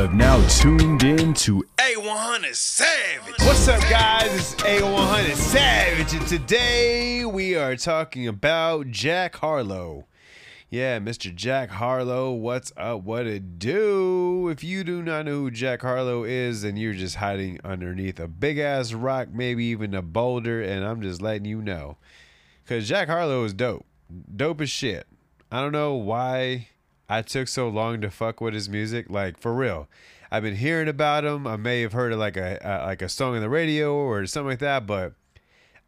have now tuned in to A100 Savage. What's up, guys? It's A100 Savage, and today we are talking about Jack Harlow. Yeah, Mr. Jack Harlow, what's up? What it do? If you do not know who Jack Harlow is, then you're just hiding underneath a big ass rock, maybe even a boulder, and I'm just letting you know. Because Jack Harlow is dope. Dope as shit. I don't know why I took so long to fuck with his music. Like, for real. I've been hearing about him. I may have heard of like a, a like a song on the radio or something like that, but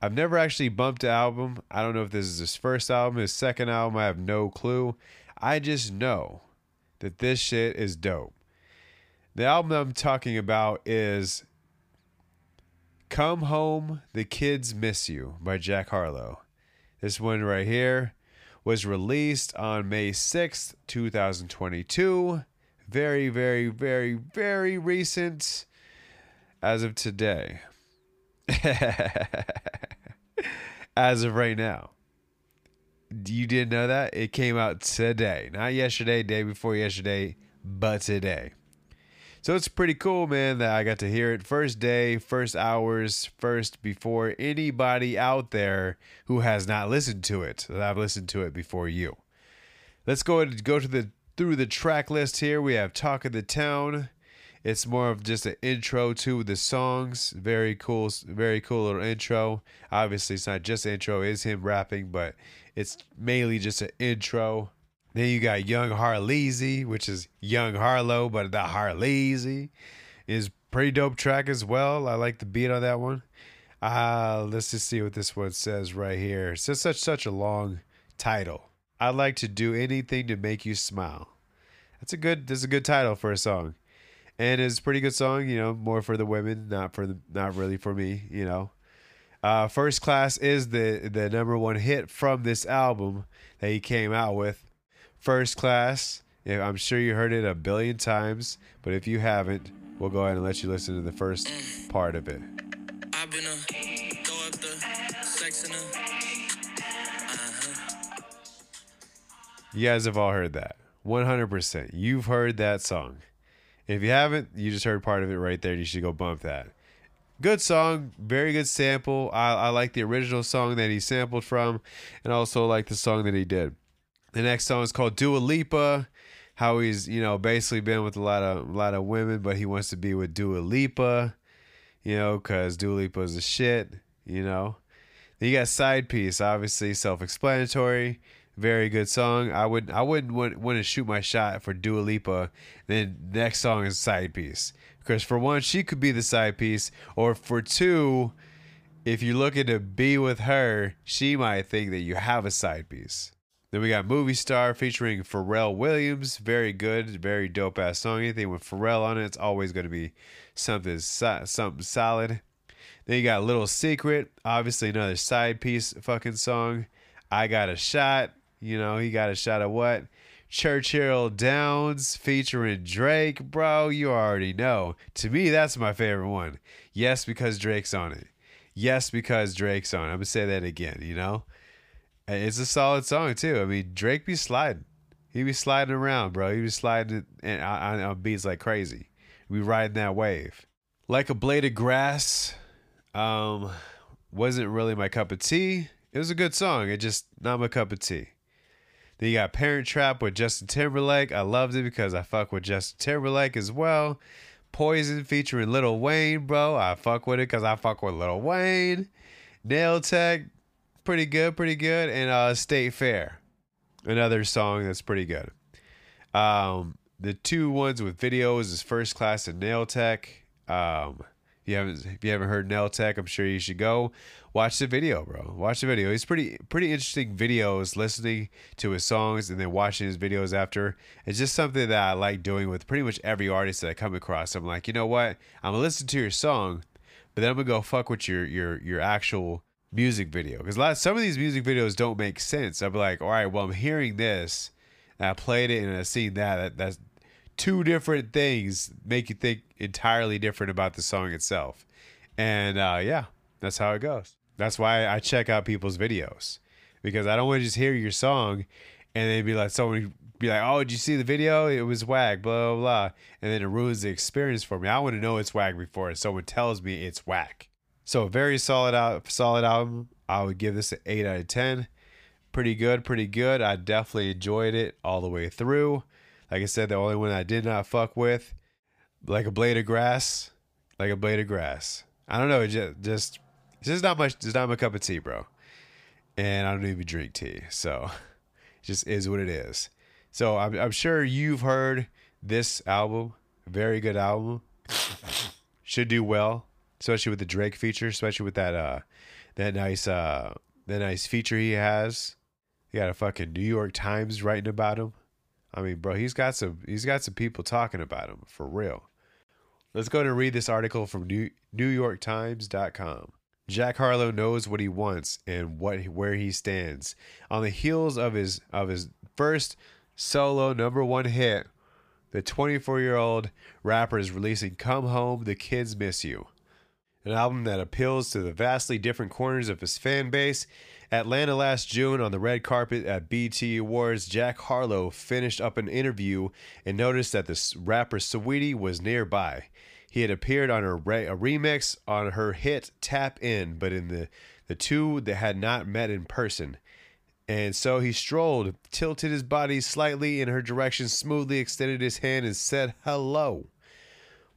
I've never actually bumped an album. I don't know if this is his first album, his second album. I have no clue. I just know that this shit is dope. The album I'm talking about is Come Home, The Kids Miss You by Jack Harlow. This one right here was released on May 6th, 2022. Very, very, very, very recent as of today. as of right now. You didn't know that? It came out today. Not yesterday, day before yesterday, but today. So it's pretty cool, man, that I got to hear it first day, first hours, first before anybody out there who has not listened to it. That I've listened to it before you. Let's go ahead and go to the through the track list here. We have Talk of the Town. It's more of just an intro to the songs. Very cool, very cool little intro. Obviously, it's not just intro; it's him rapping, but it's mainly just an intro. Then you got Young Harleezy, which is Young Harlow, but the Harleezy is pretty dope track as well. I like the beat on that one. Uh, let's just see what this one says right here. Just such such a long title. I'd like to do anything to make you smile. That's a good. That's a good title for a song, and it's a pretty good song. You know, more for the women, not for the, not really for me. You know, uh, First Class is the the number one hit from this album that he came out with. First Class. Yeah, I'm sure you heard it a billion times, but if you haven't, we'll go ahead and let you listen to the first part of it. I've been a throw up the sex in a uh-huh. You guys have all heard that. 100%. You've heard that song. If you haven't, you just heard part of it right there. You should go bump that. Good song, very good sample. I, I like the original song that he sampled from, and also like the song that he did. The next song is called Dua Lipa. How he's you know basically been with a lot of a lot of women, but he wants to be with Dua Lipa. You know, cause Dua Lipa is a shit. You know. Then you got Side Piece, obviously self-explanatory. Very good song. I would I wouldn't want, want to shoot my shot for Dua Lipa. Then next song is Side Piece. Because for one, she could be the side piece, or for two, if you're looking to be with her, she might think that you have a side piece. Then we got Movie Star featuring Pharrell Williams. Very good, very dope ass song. Anything with Pharrell on it, it's always going to be something so- something solid. Then you got Little Secret, obviously another side piece fucking song. I got a shot. You know, he got a shot of what? Churchill Downs featuring Drake, bro. You already know. To me, that's my favorite one. Yes, because Drake's on it. Yes, because Drake's on it. I'm gonna say that again. You know, it's a solid song too. I mean, Drake be sliding. He be sliding around, bro. He be sliding and on, on beats like crazy. We riding that wave. Like a blade of grass. Um, wasn't really my cup of tea. It was a good song. It just not my cup of tea. Then you got Parent Trap with Justin Timberlake. I loved it because I fuck with Justin Timberlake as well. Poison featuring Lil Wayne, bro. I fuck with it because I fuck with Lil Wayne. Nail Tech, pretty good, pretty good. And uh, State Fair, another song that's pretty good. Um, the two ones with videos is First Class and Nail Tech. Um, if you haven't if you haven't heard Nail Tech, I'm sure you should go watch the video, bro. Watch the video. He's pretty pretty interesting videos, listening to his songs and then watching his videos after. It's just something that I like doing with pretty much every artist that I come across. I'm like, you know what? I'm gonna listen to your song, but then I'm gonna go fuck with your your your actual music video because a lot some of these music videos don't make sense. I'll be like, all right, well, I'm hearing this, and I played it and I seen that. that that's two different things make you think entirely different about the song itself. And uh, yeah, that's how it goes. That's why I check out people's videos because I don't want to just hear your song and then be like, someone be like, "Oh, did you see the video? It was whack." Blah blah blah, and then it ruins the experience for me. I want to know it's whack before someone tells me it's whack. So very solid out, solid album. I would give this an eight out of ten. Pretty good, pretty good. I definitely enjoyed it all the way through. Like I said, the only one I did not fuck with, like a blade of grass, like a blade of grass. I don't know. Just, just just not much. It's not my cup of tea, bro. And I don't even drink tea, so it just is what it is. So I'm, I'm sure you've heard this album. Very good album. Should do well, especially with the Drake feature, especially with that uh that nice uh that nice feature he has. He got a fucking New York Times writing about him. I mean, bro, he's got some he's got some people talking about him for real. Let's go and read this article from New NewYorkTimes.com. Jack Harlow knows what he wants and what where he stands. On the heels of his of his first solo number one hit, the 24-year-old rapper is releasing "Come Home, the Kids Miss You," an album that appeals to the vastly different corners of his fan base. Atlanta last June on the red carpet at BET Awards, Jack Harlow finished up an interview and noticed that the rapper Saweetie was nearby. He had appeared on a, re- a remix on her hit Tap In, but in the, the two that had not met in person. And so he strolled, tilted his body slightly in her direction, smoothly extended his hand, and said hello.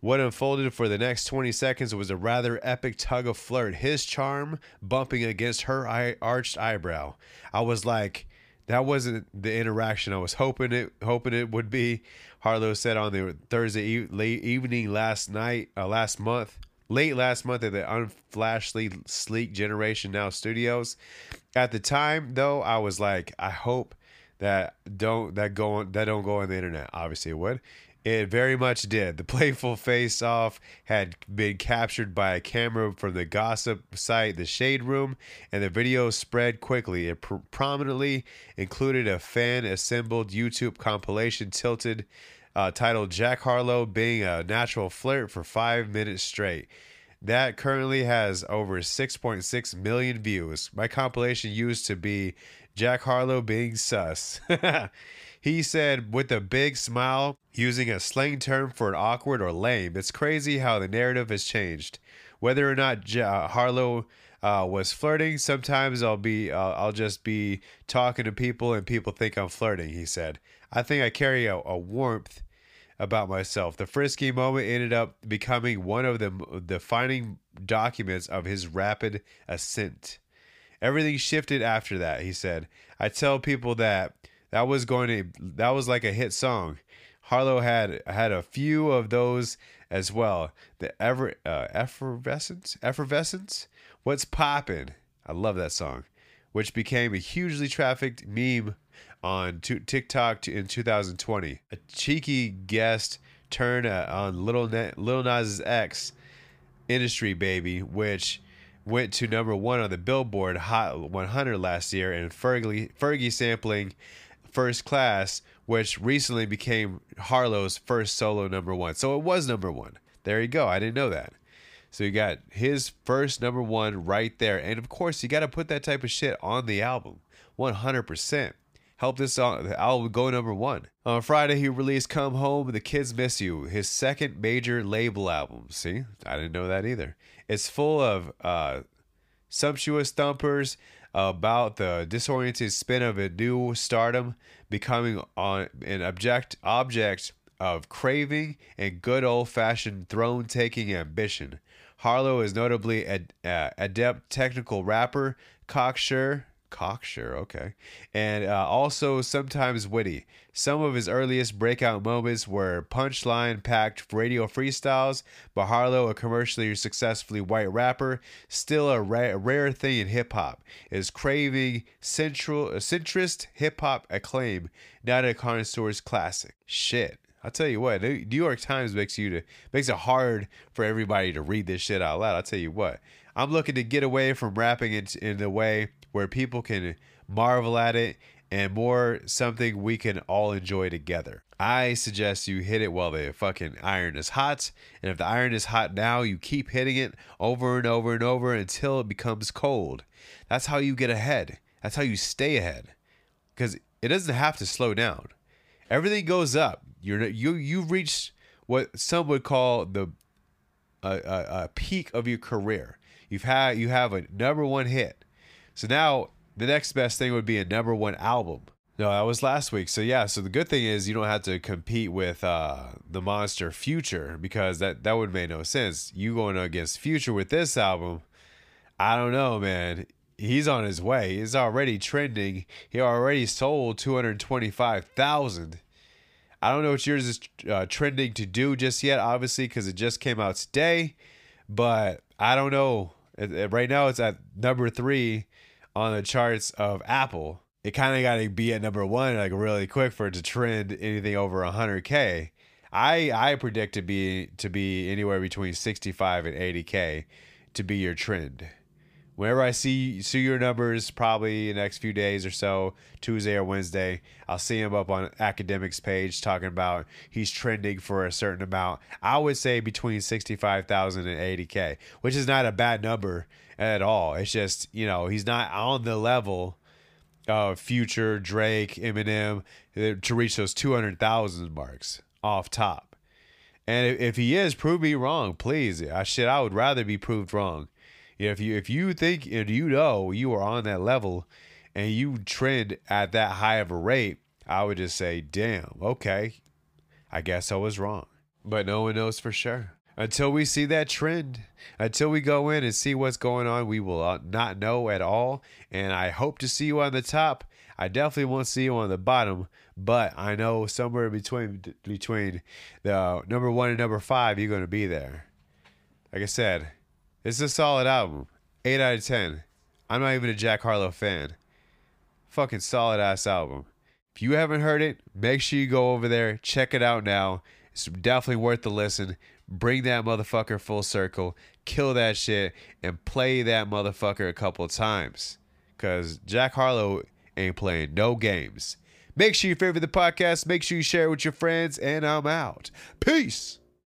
What unfolded for the next 20 seconds was a rather epic tug of flirt, his charm bumping against her eye- arched eyebrow. I was like, that wasn't the interaction I was hoping it hoping it would be. Harlow said on the Thursday e- late evening last night, uh, last month, late last month at the unflashly sleek Generation Now Studios. At the time, though, I was like, I hope that don't that go on that don't go on the internet. Obviously, it would. It very much did. The playful face off had been captured by a camera from the gossip site The Shade Room, and the video spread quickly. It pr- prominently included a fan assembled YouTube compilation tilted uh, titled Jack Harlow being a natural flirt for five minutes straight. That currently has over 6.6 million views. My compilation used to be Jack Harlow being sus. he said with a big smile, using a slang term for an awkward or lame. It's crazy how the narrative has changed. Whether or not J- uh, Harlow uh, was flirting, sometimes I'll be uh, I'll just be talking to people and people think I'm flirting. He said, "I think I carry a, a warmth about myself. The frisky moment ended up becoming one of the defining documents of his rapid ascent. Everything shifted after that, he said. I tell people that that was going to that was like a hit song. Harlow had had a few of those as well. The ever uh, effervescence, effervescence. What's poppin'? I love that song, which became a hugely trafficked meme on TikTok in 2020. A cheeky guest turn uh, on Little Na- Lil Nas X, "Industry Baby," which went to number one on the Billboard Hot 100 last year, and Fergie, Fergie sampling First Class, which recently became Harlow's first solo number one. So it was number one. There you go. I didn't know that. So you got his first number one right there. And of course, you got to put that type of shit on the album 100%. Help this song, the album go number one. On Friday, he released Come Home, The Kids Miss You, his second major label album. See, I didn't know that either. It's full of uh, sumptuous thumpers about the disoriented spin of a new stardom becoming on an object object of craving and good old fashioned throne taking ambition. Harlow is notably ad, uh, adept technical rapper, cocksure, cocksure, okay, and uh, also sometimes witty. Some of his earliest breakout moments were punchline packed radio freestyles, but Harlow, a commercially successfully white rapper, still a, ra- rare thing in hip hop, is craving central, centrist hip hop acclaim, not a connoisseur's classic. Shit. I'll tell you what, New York Times makes you to makes it hard for everybody to read this shit out loud. I'll tell you what, I'm looking to get away from rapping it in the way where people can marvel at it and more something we can all enjoy together. I suggest you hit it while the fucking iron is hot, and if the iron is hot now, you keep hitting it over and over and over until it becomes cold. That's how you get ahead. That's how you stay ahead. Because it doesn't have to slow down. Everything goes up. You're you you've reached what some would call the a, a, a peak of your career. You've had you have a number one hit. So now the next best thing would be a number one album. No, that was last week. So yeah, so the good thing is you don't have to compete with uh, the monster Future because that that would make no sense. You going against Future with this album, I don't know, man. He's on his way. He's already trending. He already sold two hundred twenty-five thousand. I don't know what yours is uh, trending to do just yet, obviously, because it just came out today. But I don't know. Right now, it's at number three on the charts of Apple. It kind of got to be at number one like really quick for it to trend anything over 100k. I I predict to be to be anywhere between 65 and 80k to be your trend. Whenever I see see your numbers, probably the next few days or so, Tuesday or Wednesday, I'll see him up on Akademiks page talking about he's trending for a certain amount. I would say between 65,000 and 80k, which is not a bad number at all. It's just you know he's not on the level of Future, Drake, Eminem uh, to reach those two hundred thousand marks off top. And if, he is, prove me wrong, please. I shit, I would rather be proved wrong. If you if you think and you know you are on that level and you trend at that high of a rate, I would just say, damn, okay. I guess I was wrong. But no one knows for sure. Until we see that trend, until we go in and see what's going on, we will uh, not know at all. And I hope to see you on the top. I definitely won't see you on the bottom, but I know somewhere between between the number one and number five, you're going to be there. Like I said, it's a solid album. 8 out of 10. I'm not even a Jack Harlow fan. Fucking solid ass album. If you haven't heard it, make sure you go over there, check it out now. It's definitely worth the listen. Bring that motherfucker full circle, kill that shit, and play that motherfucker a couple times. Cause Jack Harlow ain't playing no games. Make sure you favorite the podcast, make sure you share it with your friends, and I'm out. Peace.